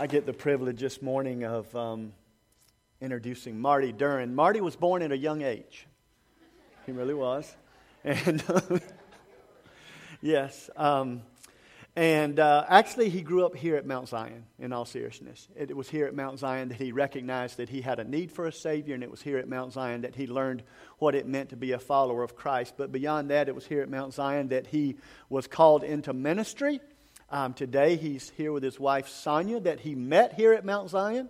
I get the privilege this morning of um, introducing Marty Duren. Marty was born at a young age. He really was. And yes, um, and uh, actually, he grew up here at Mount Zion, in all seriousness. It was here at Mount Zion that he recognized that he had a need for a Savior, and it was here at Mount Zion that he learned what it meant to be a follower of Christ. But beyond that, it was here at Mount Zion that he was called into ministry. Um, today, he's here with his wife, Sonia, that he met here at Mount Zion.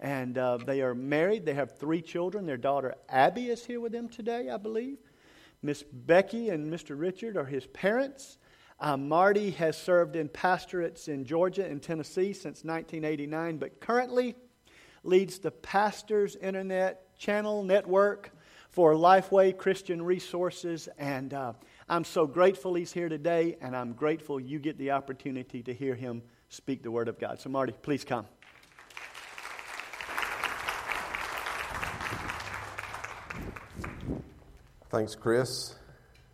And uh, they are married. They have three children. Their daughter, Abby, is here with them today, I believe. Miss Becky and Mr. Richard are his parents. Uh, Marty has served in pastorates in Georgia and Tennessee since 1989, but currently leads the Pastors Internet Channel Network for Lifeway Christian Resources. And uh, I'm so grateful he's here today, and I'm grateful you get the opportunity to hear him speak the Word of God. So, Marty, please come. Thanks, Chris.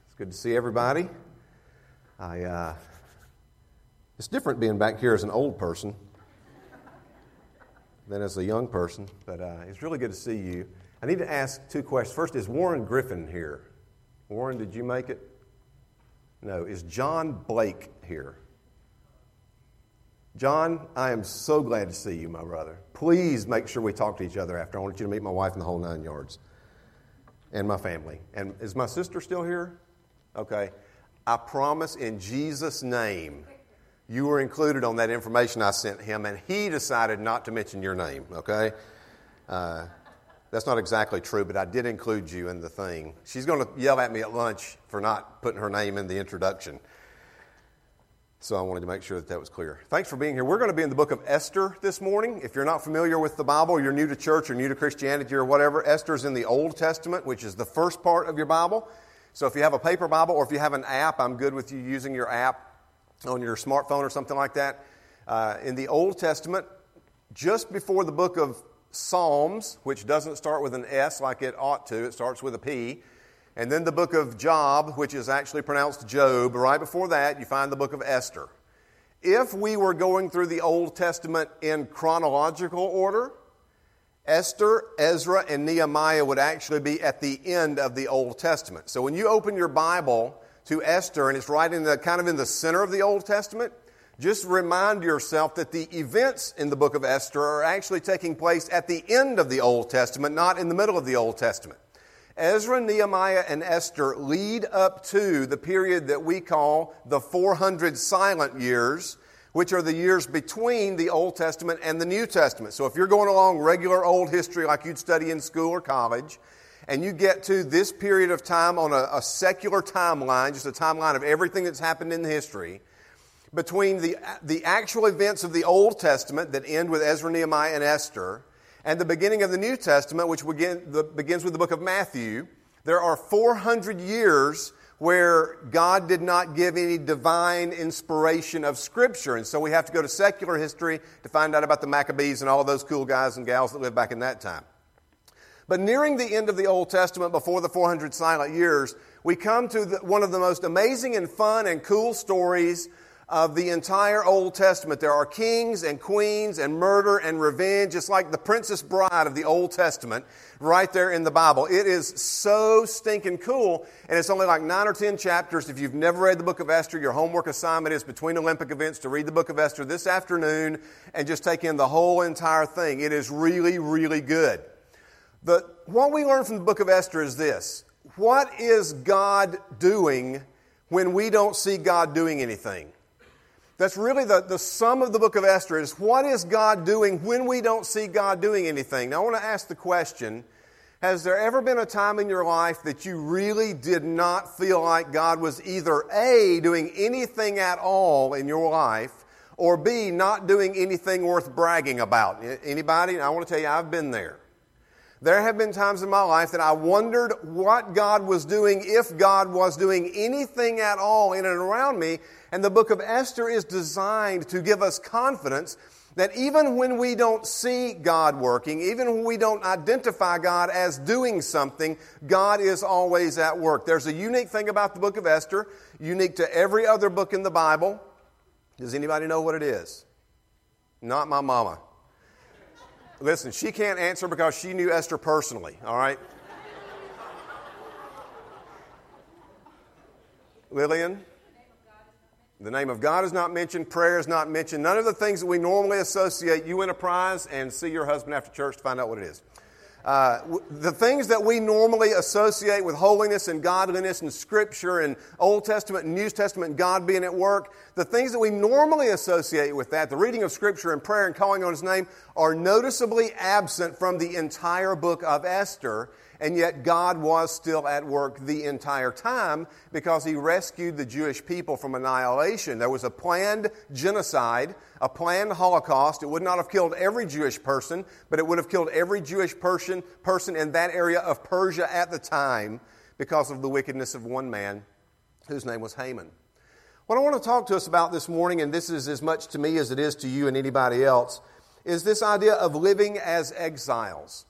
It's good to see everybody. I, uh, it's different being back here as an old person than as a young person, but uh, it's really good to see you. I need to ask two questions. First, is Warren Griffin here? Warren, did you make it? No. Is John Blake here? John, I am so glad to see you, my brother. Please make sure we talk to each other after. I want you to meet my wife in the whole nine yards and my family. And is my sister still here? Okay. I promise in Jesus' name, you were included on that information I sent him, and he decided not to mention your name, okay? Uh, that's not exactly true, but I did include you in the thing. She's going to yell at me at lunch for not putting her name in the introduction. So I wanted to make sure that that was clear. Thanks for being here. We're going to be in the book of Esther this morning. If you're not familiar with the Bible, you're new to church or new to Christianity or whatever, Esther's in the Old Testament, which is the first part of your Bible. So if you have a paper Bible or if you have an app, I'm good with you using your app on your smartphone or something like that. Uh, in the Old Testament, just before the book of Psalms, which doesn't start with an S like it ought to, it starts with a P. And then the book of Job, which is actually pronounced Job. Right before that, you find the book of Esther. If we were going through the Old Testament in chronological order, Esther, Ezra, and Nehemiah would actually be at the end of the Old Testament. So when you open your Bible to Esther and it's right in the kind of in the center of the Old Testament, just remind yourself that the events in the book of Esther are actually taking place at the end of the Old Testament, not in the middle of the Old Testament. Ezra, Nehemiah, and Esther lead up to the period that we call the 400 silent years which are the years between the Old Testament and the New Testament. So if you're going along regular old history like you'd study in school or college, and you get to this period of time on a, a secular timeline, just a timeline of everything that's happened in history, between the, the actual events of the Old Testament that end with Ezra, Nehemiah, and Esther, and the beginning of the New Testament, which begin, the, begins with the book of Matthew, there are 400 years where God did not give any divine inspiration of Scripture. And so we have to go to secular history to find out about the Maccabees and all those cool guys and gals that lived back in that time. But nearing the end of the Old Testament, before the 400 silent years, we come to the, one of the most amazing and fun and cool stories of the entire Old Testament. There are kings and queens and murder and revenge, just like the Princess Bride of the Old Testament, right there in the Bible. It is so stinking cool, and it's only like nine or ten chapters. If you've never read the book of Esther, your homework assignment is between Olympic events to read the book of Esther this afternoon and just take in the whole entire thing. It is really, really good. What we learn from the book of Esther is this What is God doing when we don't see God doing anything? That's really the, the sum of the book of Esther is what is God doing when we don't see God doing anything? Now, I want to ask the question Has there ever been a time in your life that you really did not feel like God was either A, doing anything at all in your life, or B, not doing anything worth bragging about? Anybody? I want to tell you, I've been there. There have been times in my life that I wondered what God was doing, if God was doing anything at all in and around me, and the book of Esther is designed to give us confidence that even when we don't see God working, even when we don't identify God as doing something, God is always at work. There's a unique thing about the book of Esther, unique to every other book in the Bible. Does anybody know what it is? Not my mama. Listen, she can't answer because she knew Esther personally, all right? Lillian? The name of God is not mentioned, prayer is not mentioned, none of the things that we normally associate. You win a prize and see your husband after church to find out what it is. Uh, the things that we normally associate with holiness and godliness and Scripture and Old Testament and New Testament and God being at work, the things that we normally associate with that, the reading of Scripture and prayer and calling on His name, are noticeably absent from the entire book of Esther and yet God was still at work the entire time because He rescued the Jewish people from annihilation. There was a planned genocide, a planned Holocaust. It would not have killed every Jewish person, but it would have killed every Jewish person, person in that area of Persia at the time because of the wickedness of one man whose name was Haman. What I want to talk to us about this morning, and this is as much to me as it is to you and anybody else, is this idea of living as exiles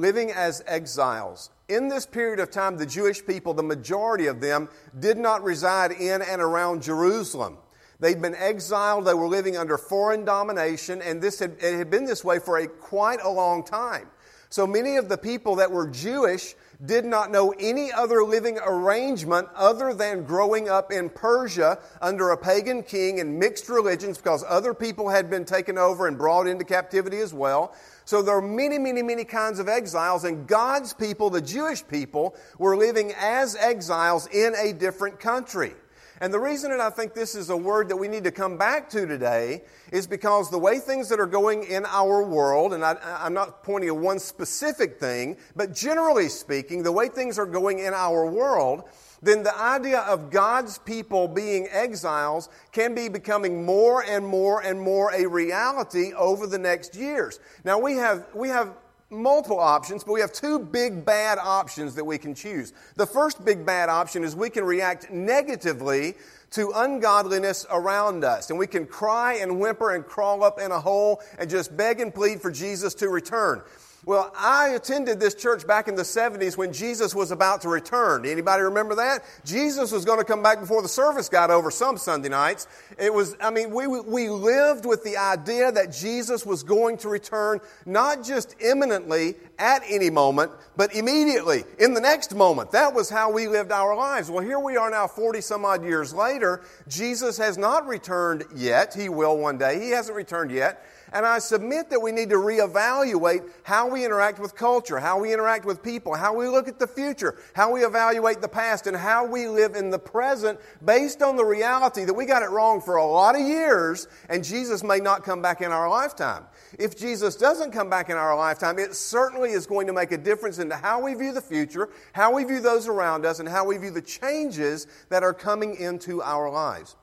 living as exiles. In this period of time, the Jewish people, the majority of them, did not reside in and around Jerusalem. They'd been exiled, they were living under foreign domination, and this had, it had been this way for a, quite a long time. So many of the people that were Jewish did not know any other living arrangement other than growing up in Persia under a pagan king and mixed religions because other people had been taken over and brought into captivity as well. So there are many, many, many kinds of exiles, and God's people, the Jewish people, were living as exiles in a different country. And the reason that I think this is a word that we need to come back to today is because the way things that are going in our world, and I, am not pointing at one specific thing, but generally speaking, the way things are going in our world, then the idea of God's people being exiles can be becoming more and more and more a reality over the next years. Now we have, we have multiple options, but we have two big bad options that we can choose. The first big bad option is we can react negatively to ungodliness around us. And we can cry and whimper and crawl up in a hole and just beg and plead for Jesus to return. Well, I attended this church back in the 70s when Jesus was about to return. Anybody remember that? Jesus was going to come back before the service got over some Sunday nights. It was, I mean, we, we lived with the idea that Jesus was going to return not just imminently at any moment, but immediately in the next moment. That was how we lived our lives. Well, here we are now 40 some odd years later. Jesus has not returned yet. He will one day. He hasn't returned yet. And I submit that we need to reevaluate how we interact with culture, how we interact with people, how we look at the future, how we evaluate the past, and how we live in the present based on the reality that we got it wrong for a lot of years and Jesus may not come back in our lifetime. If Jesus doesn't come back in our lifetime, it certainly is going to make a difference into how we view the future, how we view those around us, and how we view the changes that are coming into our lives.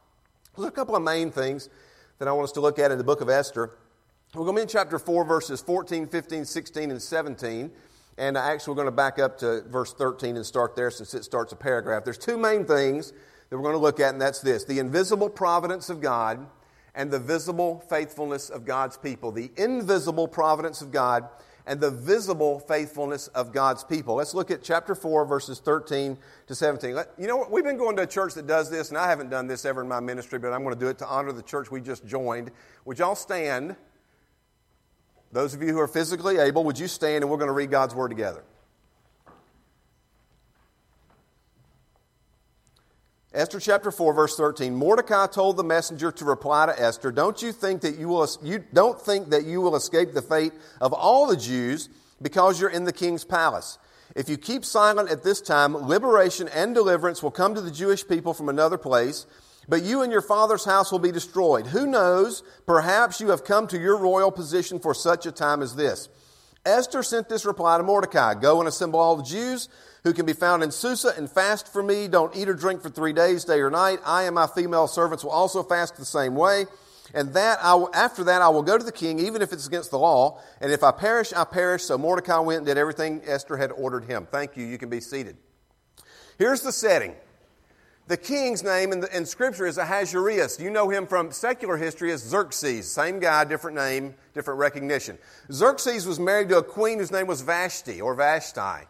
There's a couple of main things that I want us to look at in the book of Esther. We're going to be in chapter 4, verses 14, 15, 16, and 17. And actually, we're going to back up to verse 13 and start there since it starts a paragraph. There's two main things that we're going to look at, and that's this the invisible providence of God and the visible faithfulness of God's people. The invisible providence of God and the visible faithfulness of God's people. Let's look at chapter 4, verses 13 to 17. You know? We've been going to a church that does this, and I haven't done this ever in my ministry, but I'm going to do it to honor the church we just joined. Would y'all stand? Those of you who are physically able, would you stand and we're going to read God's Word together? Esther chapter 4 verse 13 Mordecai told the messenger to reply to Esther don't you think that you will you don't think that you will escape the fate of all the Jews because you're in the king's palace? If you keep silent at this time liberation and deliverance will come to the Jewish people from another place but you and your father's house will be destroyed. Who knows? Perhaps you have come to your royal position for such a time as this. Esther sent this reply to Mordecai Go and assemble all the Jews who can be found in Susa and fast for me. Don't eat or drink for three days, day or night. I and my female servants will also fast the same way. And that I after that, I will go to the king, even if it's against the law. And if I perish, I perish. So Mordecai went and did everything Esther had ordered him. Thank you. You can be seated. Here's the setting. The king's name in, the, in Scripture is Ahasuerus. You know him from secular history as Xerxes. Same guy, different name, different recognition. Xerxes was married to a queen whose name was Vashti or Vashti.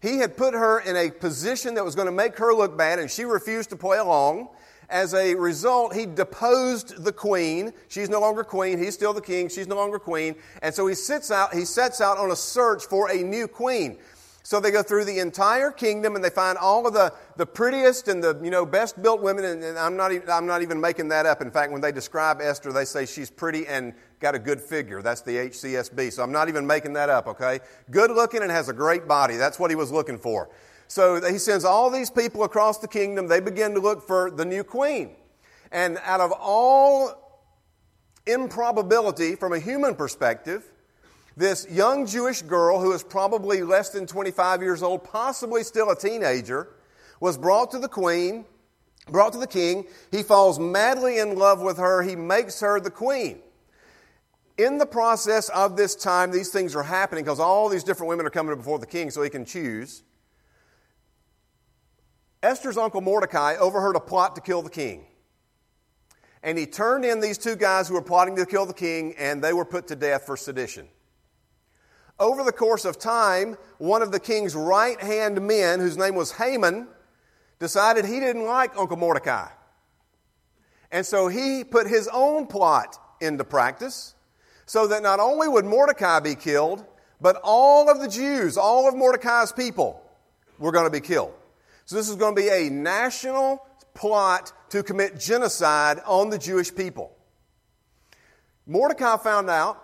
He had put her in a position that was going to make her look bad, and she refused to play along. as a result, he deposed the queen. She's no longer queen. He's still the king. She's no longer queen. And so he sits out, he sets out on a search for a new queen. So they go through the entire kingdom and they find all of the, the prettiest and the you know, best built women. And, and I'm, not even, I'm not even making that up. In fact, when they describe Esther, they say she's pretty and got a good figure. That's the HCSB. So I'm not even making that up, okay? Good looking and has a great body. That's what he was looking for. So he sends all these people across the kingdom. They begin to look for the new queen. And out of all improbability from a human perspective, this young Jewish girl, who is probably less than 25 years old, possibly still a teenager, was brought to the queen, brought to the king. He falls madly in love with her. He makes her the queen. In the process of this time, these things are happening because all these different women are coming before the king so he can choose. Esther's uncle Mordecai overheard a plot to kill the king. And he turned in these two guys who were plotting to kill the king, and they were put to death for sedition. Over the course of time, one of the king's right hand men, whose name was Haman, decided he didn't like Uncle Mordecai. And so he put his own plot into practice so that not only would Mordecai be killed, but all of the Jews, all of Mordecai's people, were going to be killed. So this is going to be a national plot to commit genocide on the Jewish people. Mordecai found out,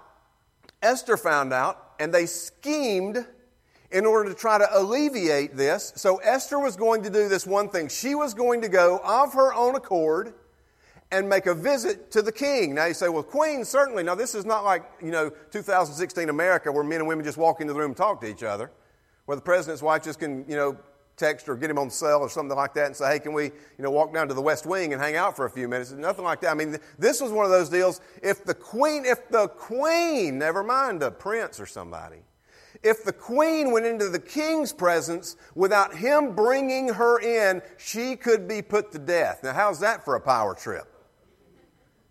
Esther found out, and they schemed in order to try to alleviate this. So Esther was going to do this one thing. She was going to go of her own accord and make a visit to the king. Now you say, well, queen, certainly. Now this is not like, you know, 2016 America where men and women just walk into the room and talk to each other, where the president's wife just can, you know, text or get him on the cell or something like that and say, hey, can we, you know, walk down to the West Wing and hang out for a few minutes? Nothing like that. I mean, this was one of those deals. If the queen, if the queen, never mind a prince or somebody, if the queen went into the king's presence without him bringing her in, she could be put to death. Now, how's that for a power trip?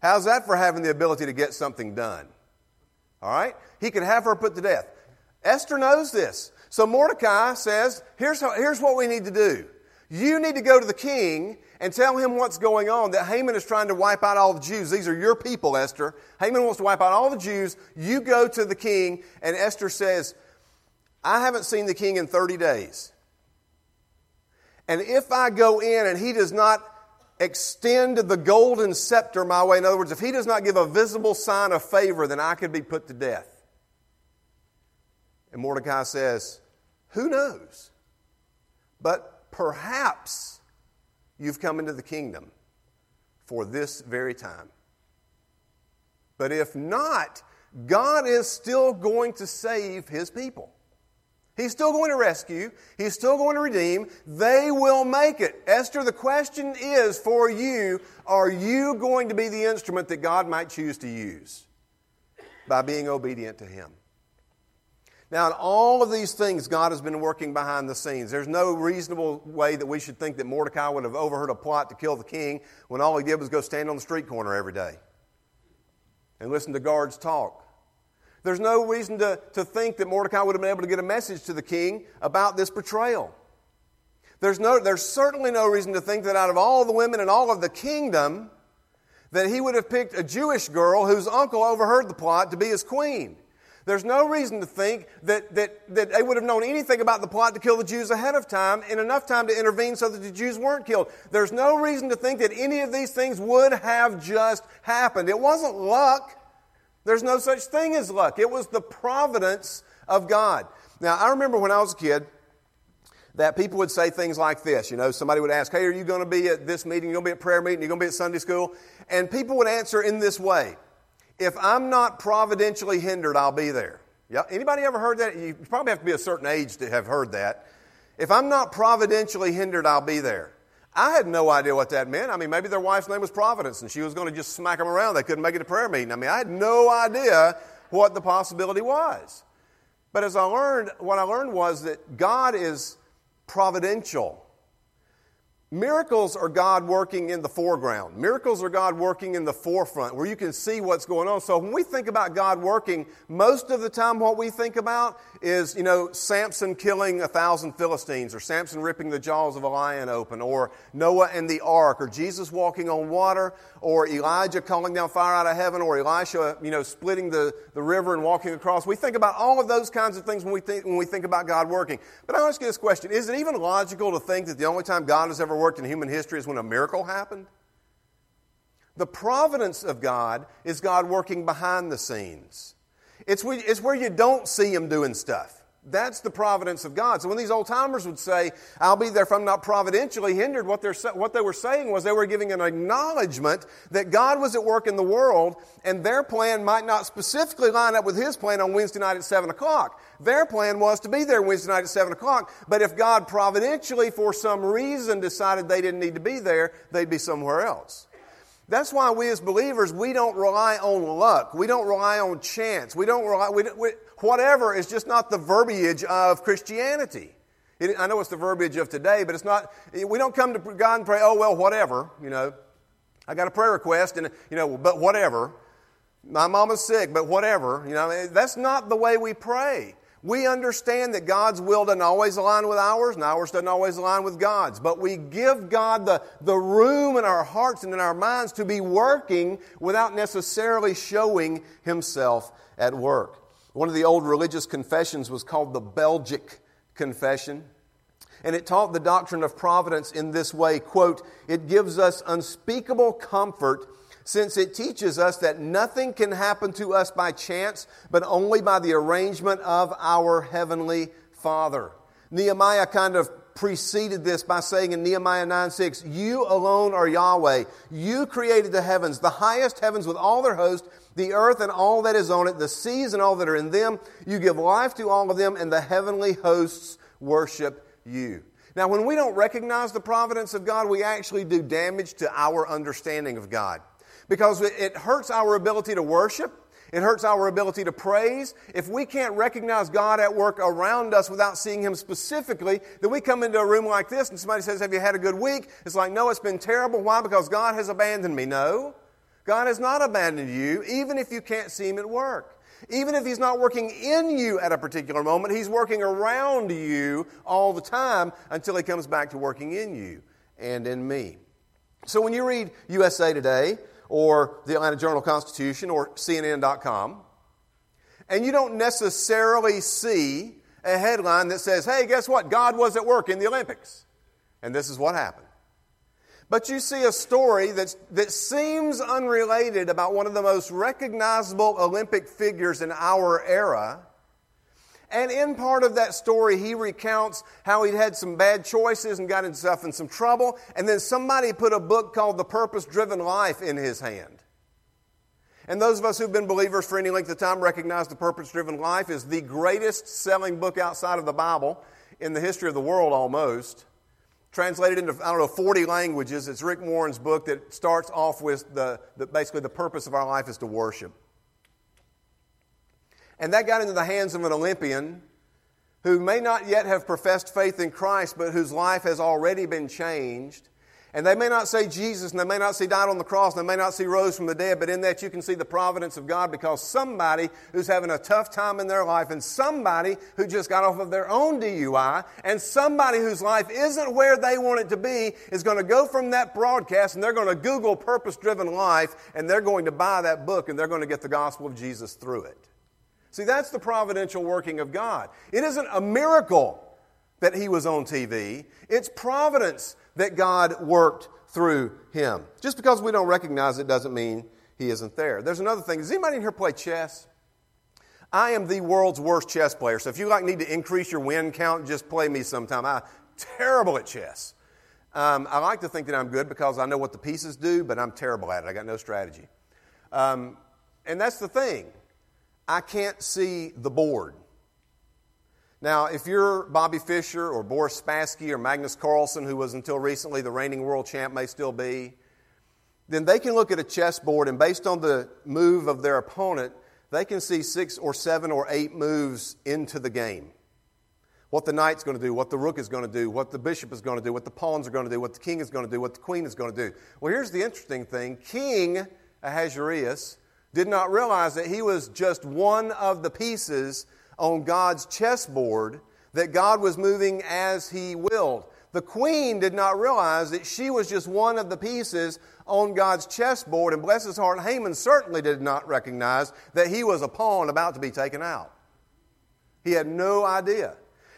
How's that for having the ability to get something done? All right? He could have her put to death. Esther knows this. So Mordecai says, here's, how, here's what we need to do. You need to go to the king and tell him what's going on, that Haman is trying to wipe out all the Jews. These are your people, Esther. Haman wants to wipe out all the Jews. You go to the king, and Esther says, I haven't seen the king in 30 days. And if I go in and he does not extend the golden scepter my way, in other words, if he does not give a visible sign of favor, then I could be put to death. And Mordecai says, Who knows? But perhaps you've come into the kingdom for this very time. But if not, God is still going to save his people. He's still going to rescue. He's still going to redeem. They will make it. Esther, the question is for you are you going to be the instrument that God might choose to use by being obedient to Him? Now, in all of these things, God has been working behind the scenes. There's no reasonable way that we should think that Mordecai would have overheard a plot to kill the king when all he did was go stand on the street corner every day and listen to guards talk. There's no reason to, to think that Mordecai would have been able to get a message to the king about this betrayal. There's, no, there's certainly no reason to think that out of all the women in all of the kingdom, that he would have picked a Jewish girl whose uncle overheard the plot to be his queen. There's no reason to think that, that, that they would have known anything about the plot to kill the Jews ahead of time and enough time to intervene so that the Jews weren't killed. There's no reason to think that any of these things would have just happened. It wasn't luck. There's no such thing as luck. It was the providence of God. Now, I remember when I was a kid, that people would say things like this. You know, somebody would ask, Hey, are you going to be at this meeting? You're going to be at prayer meeting? You're going to be at Sunday school? And people would answer in this way if I'm not providentially hindered, I'll be there. Yeah, anybody ever heard that? You probably have to be a certain age to have heard that. If I'm not providentially hindered, I'll be there. I had no idea what that meant. I mean, maybe their wife's name was Providence and she was going to just smack them around. They couldn't make it to prayer meeting. I mean, I had no idea what the possibility was. But as I learned, what I learned was that God is providential. Miracles are God working in the foreground. Miracles are God working in the forefront where you can see what's going on. So when we think about God working, most of the time what we think about is, you know, Samson killing a thousand Philistines or Samson ripping the jaws of a lion open or Noah and the ark or Jesus walking on water or Elijah calling down fire out of heaven or Elisha, you know, splitting the, the river and walking across. We think about all of those kinds of things when we think, when we think about God working. But I want to ask you this question. Is it even logical to think that the only time God has ever worked in human history is when a miracle happened? The providence of God is God working behind the scenes. It's, it's where you don't see Him doing stuff. That's the providence of God. So when these old timers would say, I'll be there if I'm not providentially hindered, what, what they were saying was they were giving an acknowledgement that God was at work in the world and their plan might not specifically line up with His plan on Wednesday night at 7 o'clock. Their plan was to be there Wednesday night at 7 o'clock, but if God providentially, for some reason, decided they didn't need to be there, they'd be somewhere else. That's why we as believers, we don't rely on luck. We don't rely on chance. We don't rely, we, we, whatever is just not the verbiage of Christianity. It, I know it's the verbiage of today, but it's not, we don't come to God and pray, oh, well, whatever, you know. I got a prayer request and, you know, but whatever. My mama's sick, but whatever. You know, that's not the way we pray. We understand that God's will doesn't always align with ours, and ours doesn't always align with God's. But we give God the, the room in our hearts and in our minds to be working without necessarily showing Himself at work. One of the old religious confessions was called the Belgic Confession. And it taught the doctrine of providence in this way quote, it gives us unspeakable comfort since it teaches us that nothing can happen to us by chance, but only by the arrangement of our Heavenly Father. Nehemiah kind of preceded this by saying in Nehemiah 9 6, You alone are Yahweh. You created the heavens, the highest heavens with all their host, the earth and all that is on it, the seas and all that are in them. You give life to all of them, and the heavenly hosts worship you. Now, when we don't recognize the providence of God, we actually do damage to our understanding of God because it hurts our ability to worship. It hurts our ability to praise. If we can't recognize God at work around us without seeing Him specifically, then we come into a room like this and somebody says, Have you had a good week? It's like, No, it's been terrible. Why? Because God has abandoned me. No. God has not abandoned you, even if you can't see Him at work. Even if He's not working in you at a particular moment, He's working around you all the time until He comes back to working in you and in me. So when you read USA Today, or the Atlanta Journal Constitution or CNN.com, and you don't necessarily see a headline that says, hey, guess what? God was at work in the Olympics. And this is what happened. But you see a story that's, that seems unrelated about one of the most recognizable Olympic figures in our era and in part of that story, he recounts how he'd had some bad choices and got himself in some trouble. And then somebody put a book called The Purpose Driven Life in his hand. And those of us who've been believers for any length of time recognize The Purpose Driven Life is the greatest selling book outside of the Bible in the history of the world almost. Translated into, I don't know, 40 languages. It's Rick Warren's book that starts off with the, the basically the purpose of our life is to worship. And that got into the hands of an Olympian who may not yet have professed faith in Christ, but whose life has already been changed. And they may not say Jesus, and they may not see died on the cross, and they may not see rose from the dead, but in that you can see the providence of God because somebody who's having a tough time in their life, and somebody who just got off of their own DUI, and somebody whose life isn't where they want it to be, is going to go from that broadcast and they're going to Google purpose driven life, and they're going to buy that book, and they're going to get the gospel of Jesus through it. See, that's the providential working of God. It isn't a miracle that he was on TV, it's providence that God worked through him. Just because we don't recognize it doesn't mean he isn't there. There's another thing. Does anybody in here play chess? I am the world's worst chess player. So if you like need to increase your win count, just play me sometime. I'm terrible at chess. Um, I like to think that I'm good because I know what the pieces do, but I'm terrible at it. I got no strategy. Um, and that's the thing. I can't see the board. Now, if you're Bobby Fischer or Boris Spassky or Magnus Carlsen, who was until recently the reigning world champ, may still be, then they can look at a chessboard and based on the move of their opponent, they can see six or seven or eight moves into the game. what the knight's going to do, what the rook is going to do, what the bishop is going to do, what the pawns are going to do, what the king is going to do, what the queen is going to do. Well, here's the interesting thing King Ahasuerus did not realize that he was just one of the pieces on God's chessboard that God was moving as he willed. The queen did not realize that she was just one of the pieces on God's chessboard, and bless his heart, Haman certainly did not recognize that he was a pawn about to be taken out. He had no idea.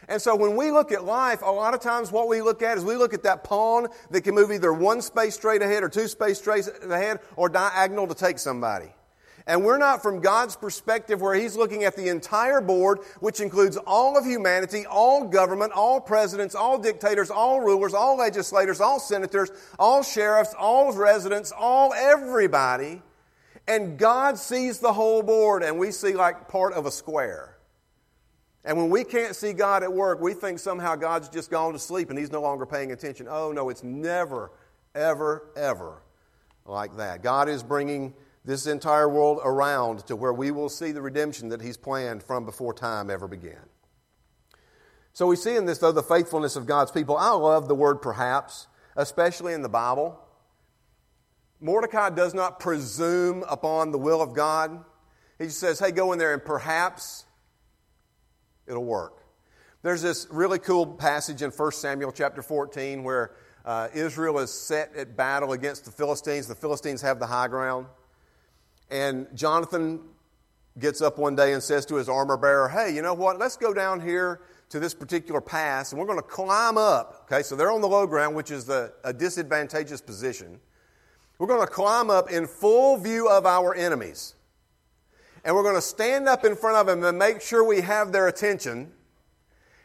And so when we look at life, a lot of times what we look at is we look at that pawn that can move either one space straight ahead or two space straight ahead or diagonal to take somebody. And we're not from God's perspective where He's looking at the entire board, which includes all of humanity, all government, all presidents, all dictators, all rulers, all legislators, all senators, all sheriffs, all residents, all everybody. And God sees the whole board, and we see like part of a square. And when we can't see God at work, we think somehow God's just gone to sleep and He's no longer paying attention. Oh, no, it's never, ever, ever like that. God is bringing this entire world around to where we will see the redemption that He's planned from before time ever began. So we see in this, though, the faithfulness of God's people. I love the word perhaps, especially in the Bible. Mordecai does not presume upon the will of God. He just says, hey, go in there and perhaps it'll work. There's this really cool passage in 1 Samuel chapter 14 where uh, Israel is set at battle against the Philistines. The Philistines have the high ground. And Jonathan gets up one day and says to his armor bearer, Hey, you know what? Let's go down here to this particular pass and we're going to climb up. Okay, so they're on the low ground, which is the, a disadvantageous position. We're going to climb up in full view of our enemies. And we're going to stand up in front of them and make sure we have their attention.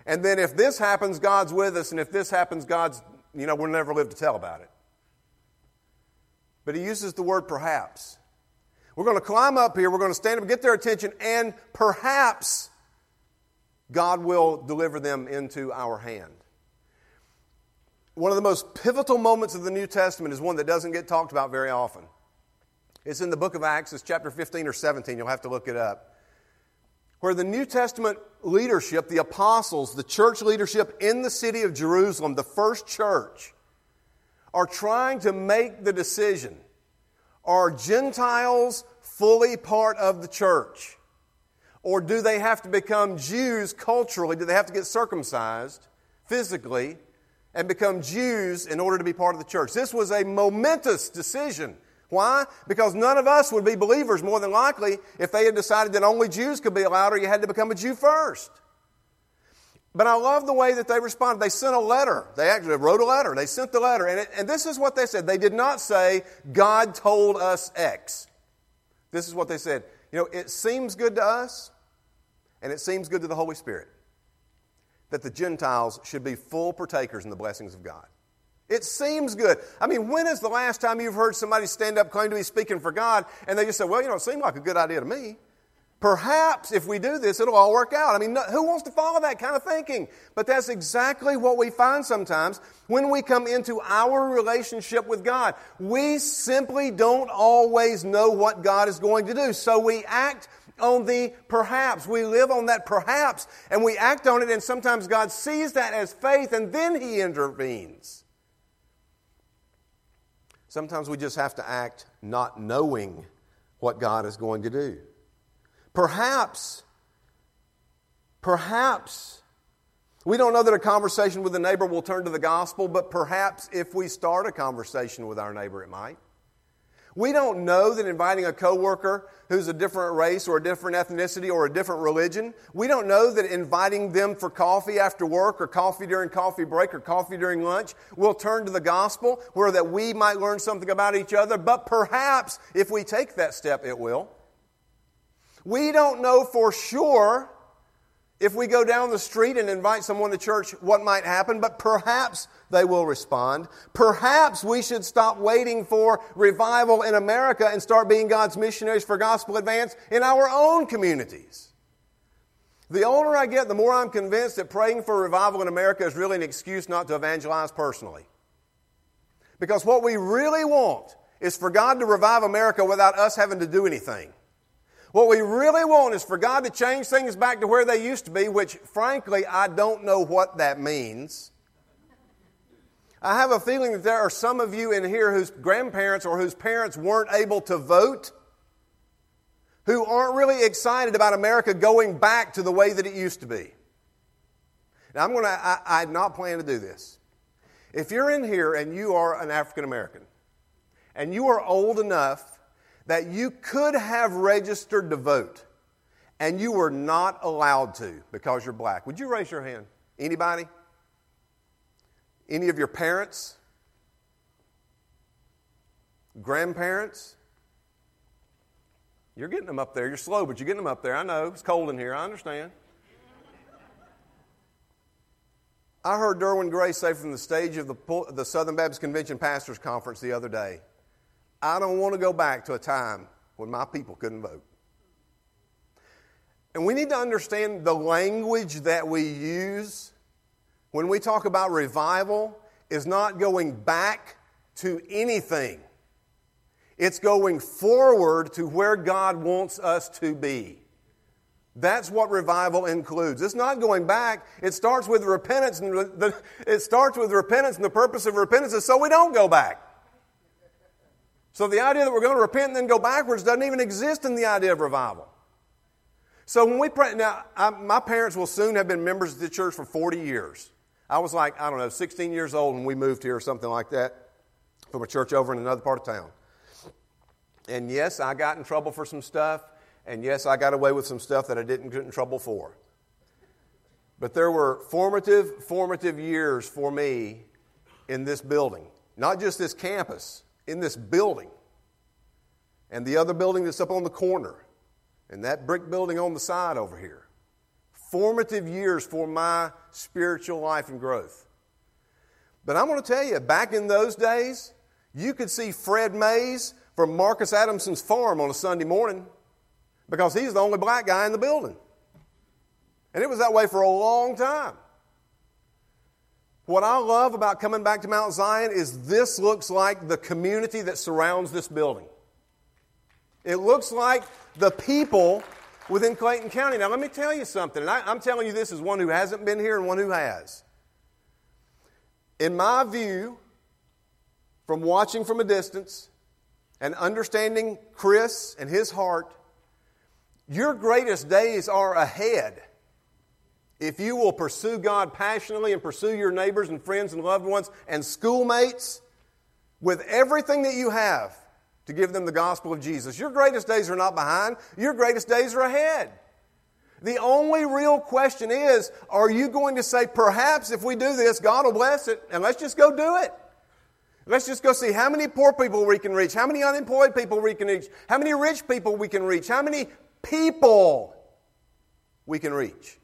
And then if this happens, God's with us. And if this happens, God's, you know, we'll never live to tell about it. But he uses the word perhaps. We're going to climb up here, we're going to stand up and get their attention, and perhaps God will deliver them into our hand. One of the most pivotal moments of the New Testament is one that doesn't get talked about very often. It's in the book of Acts, it's chapter 15 or 17, you'll have to look it up. Where the New Testament leadership, the apostles, the church leadership in the city of Jerusalem, the first church, are trying to make the decision are Gentiles fully part of the church? Or do they have to become Jews culturally? Do they have to get circumcised physically and become Jews in order to be part of the church? This was a momentous decision. Why? Because none of us would be believers more than likely if they had decided that only Jews could be allowed or you had to become a Jew first. But I love the way that they responded. They sent a letter. They actually wrote a letter. They sent the letter. And, it, and this is what they said. They did not say, God told us X. This is what they said. You know, it seems good to us, and it seems good to the Holy Spirit that the Gentiles should be full partakers in the blessings of God. It seems good. I mean, when is the last time you've heard somebody stand up, claim to be speaking for God, and they just say, well, you know, it seemed like a good idea to me? Perhaps if we do this, it'll all work out. I mean, who wants to follow that kind of thinking? But that's exactly what we find sometimes when we come into our relationship with God. We simply don't always know what God is going to do. So we act on the perhaps. We live on that perhaps and we act on it, and sometimes God sees that as faith and then He intervenes. Sometimes we just have to act not knowing what God is going to do. Perhaps, perhaps, we don't know that a conversation with a neighbor will turn to the gospel, but perhaps if we start a conversation with our neighbor, it might. We don't know that inviting a coworker who's a different race or a different ethnicity or a different religion, we don't know that inviting them for coffee after work or coffee during coffee break or coffee during lunch will turn to the gospel where that we might learn something about each other, but perhaps if we take that step, it will. We don't know for sure if we go down the street and invite someone to church what might happen, but perhaps they will respond. Perhaps we should stop waiting for revival in America and start being God's missionaries for gospel advance in our own communities. The older I get, the more I'm convinced that praying for revival in America is really an excuse not to evangelize personally. Because what we really want is for God to revive America without us having to do anything. What we really want is for God to change things back to where they used to be, which frankly, I don't know what that means. I have a feeling that there are some of you in here whose grandparents or whose parents weren't able to vote, who aren't really excited about America going back to the way that it used to be. Now, I'm going to, I, had not planned to do this. If you're in here and you are an African American, and you are old enough that you could have registered to vote and you were not allowed to because you're black. Would you raise your hand? Anybody? Any of your parents? Grandparents? You're getting them up there. You're slow, but you're getting them up there. I know. It's cold in here. I understand. I heard Derwin Gray say from the stage of the, the Southern Baptist Convention Pastors Conference the other day I don't want to go back to a time when my people couldn't vote. And we need to understand the language that we use when we talk about revival is not going back to anything. It's going forward to where God wants us to be. That's what revival includes. It's not going back. It starts with repentance, and the, it starts with repentance, and the purpose of repentance is so we don't go back. So the idea that we're going to repent and then go backwards doesn't even exist in the idea of revival. So when we pray, now I, my parents will soon have been members of the church for 40 years. I was like, I don't know, 16 years old when we moved here or something like that from a church over in another part of town. And yes, I got in trouble for some stuff. And yes, I got away with some stuff that I didn't get in trouble for. But there were formative, formative years for me in this building. Not just this campus, in this building, and the other building that's up on the corner, and that brick building on the side over here. Formative years for my spiritual life and growth. But I'm going to tell you, back in those days, you could see Fred Mays from Marcus Adamson's farm on a Sunday morning because he's the only black guy in the building. And it was that way for a long time. What I love about coming back to Mount Zion is this looks like the community that surrounds this building. It looks like the people within Clayton County. Now, let me tell you something, and I, am telling you this as one who hasn't been here and one who has. In my view, from watching from a distance and understanding Chris and his heart, your greatest days are ahead if you will pursue God passionately and pursue your neighbors and friends and loved ones and schoolmates with everything that you have to give them the gospel of Jesus, your greatest days are not behind, your greatest days are ahead. The only real question is are you going to say, perhaps if we do this, God will bless it, and let's just go do it? Let's just go see how many poor people we can reach, how many unemployed people we can reach, how many rich people we can reach, how many people we can reach.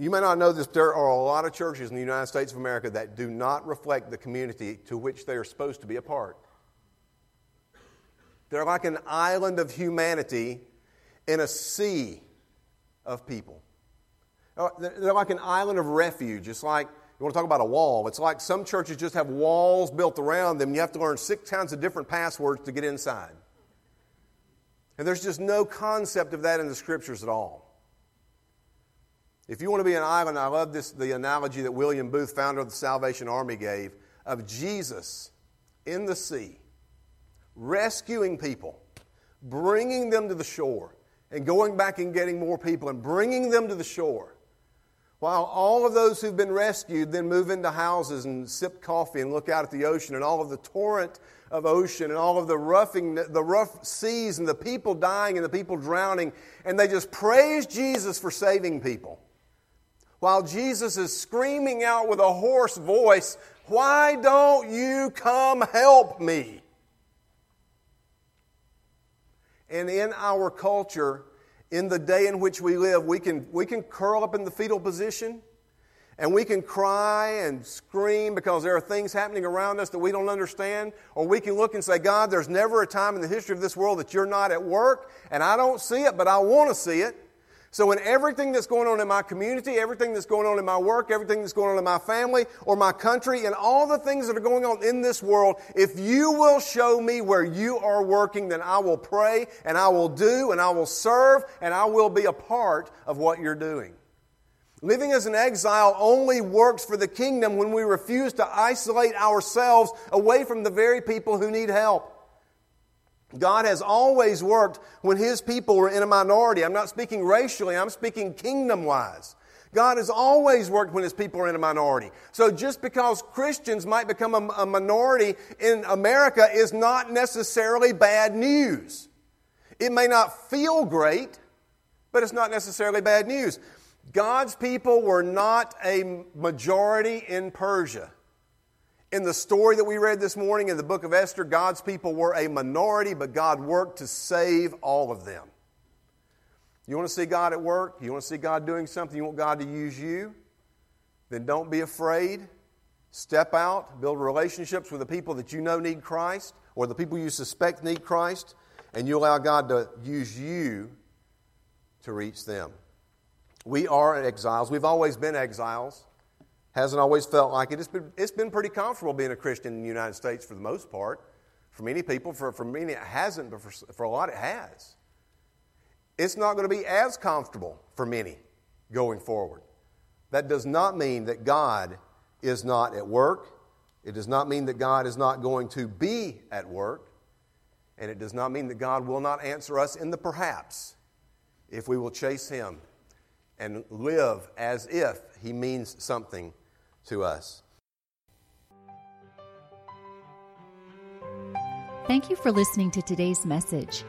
You may not know this, there are a lot of churches in the United States of America that do not reflect the community to which they are supposed to be a part. They're like an island of humanity in a sea of people. Uh, they're like an island of refuge. It's like, you want to talk about a wall, it's like some churches just have walls built around them. You have to learn six kinds of different passwords to get inside. And there's just no concept of that in the scriptures at all. If you want to be an island, I love this, the analogy that William Booth, founder of the Salvation Army, gave of Jesus in the sea, rescuing people, bringing them to the shore, and going back and getting more people and bringing them to the shore. While all of those who've been rescued then move into houses and sip coffee and look out at the ocean and all of the torrent of ocean and all of the roughing, the rough seas and the people dying and the people drowning, and they just praise Jesus for saving people while Jesus is screaming out with a hoarse voice, Why don't you come help me? And in our culture, in the day in which we live, we can, we can curl up in the fetal position and we can cry and scream because there are things happening around us that we don't understand. Or we can look and say, God, there's never a time in the history of this world that you're not at work, and I don't see it, but I want to see it. So, in everything that's going on in my community, everything that's going on in my work, everything that's going on in my family or my country, and all the things that are going on in this world, if you will show me where you are working, then I will pray and I will do and I will serve and I will be a part of what you're doing. Living as an exile only works for the kingdom when we refuse to isolate ourselves away from the very people who need help. God has always worked when His people were in a minority. I'm not speaking racially, I'm speaking kingdom wise. God has always worked when His people are in a minority. So just because Christians might become a, a minority in America is not necessarily bad news. It may not feel great, but it's not necessarily bad news. God's people were not a majority in Persia. In the story that we read this morning in the book of Esther, God's people were a minority, but God worked to save all of them. You want to see God at work? You want to see God doing something? You want God to use you? Then don't be afraid. Step out, build relationships with the people that you know need Christ or the people you suspect need Christ, and you allow God to use you to reach them. We are exiles. We've always been exiles. Hasn't always felt like it. It's been, it's been pretty comfortable being a Christian in the United States for the most part. For many people, for, for many it hasn't, but for, for a lot it has. It's not going to be as comfortable for many going forward. That does not mean that God is not at work. It does not mean that God is not going to be at work. And it does not mean that God will not answer us in the perhaps if we will chase Him and live as if He means something to us. Thank you for listening to today's message.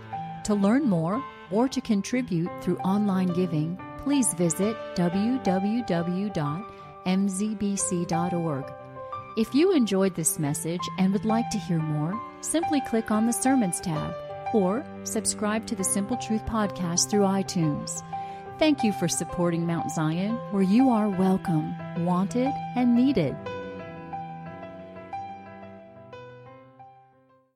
To learn more or to contribute through online giving, please visit www.mzbc.org. If you enjoyed this message and would like to hear more, simply click on the Sermons tab or subscribe to the Simple Truth podcast through iTunes. Thank you for supporting Mount Zion, where you are welcome, wanted, and needed.